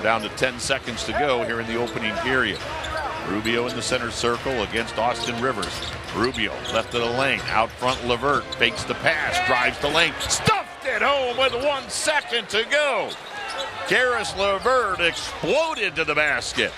We're down to 10 seconds to go here in the opening period. Rubio in the center circle against Austin Rivers. Rubio left of the lane. Out front, LeVert fakes the pass, drives the lane, stuffed it home with one second to go. Caris LeVert exploded to the basket.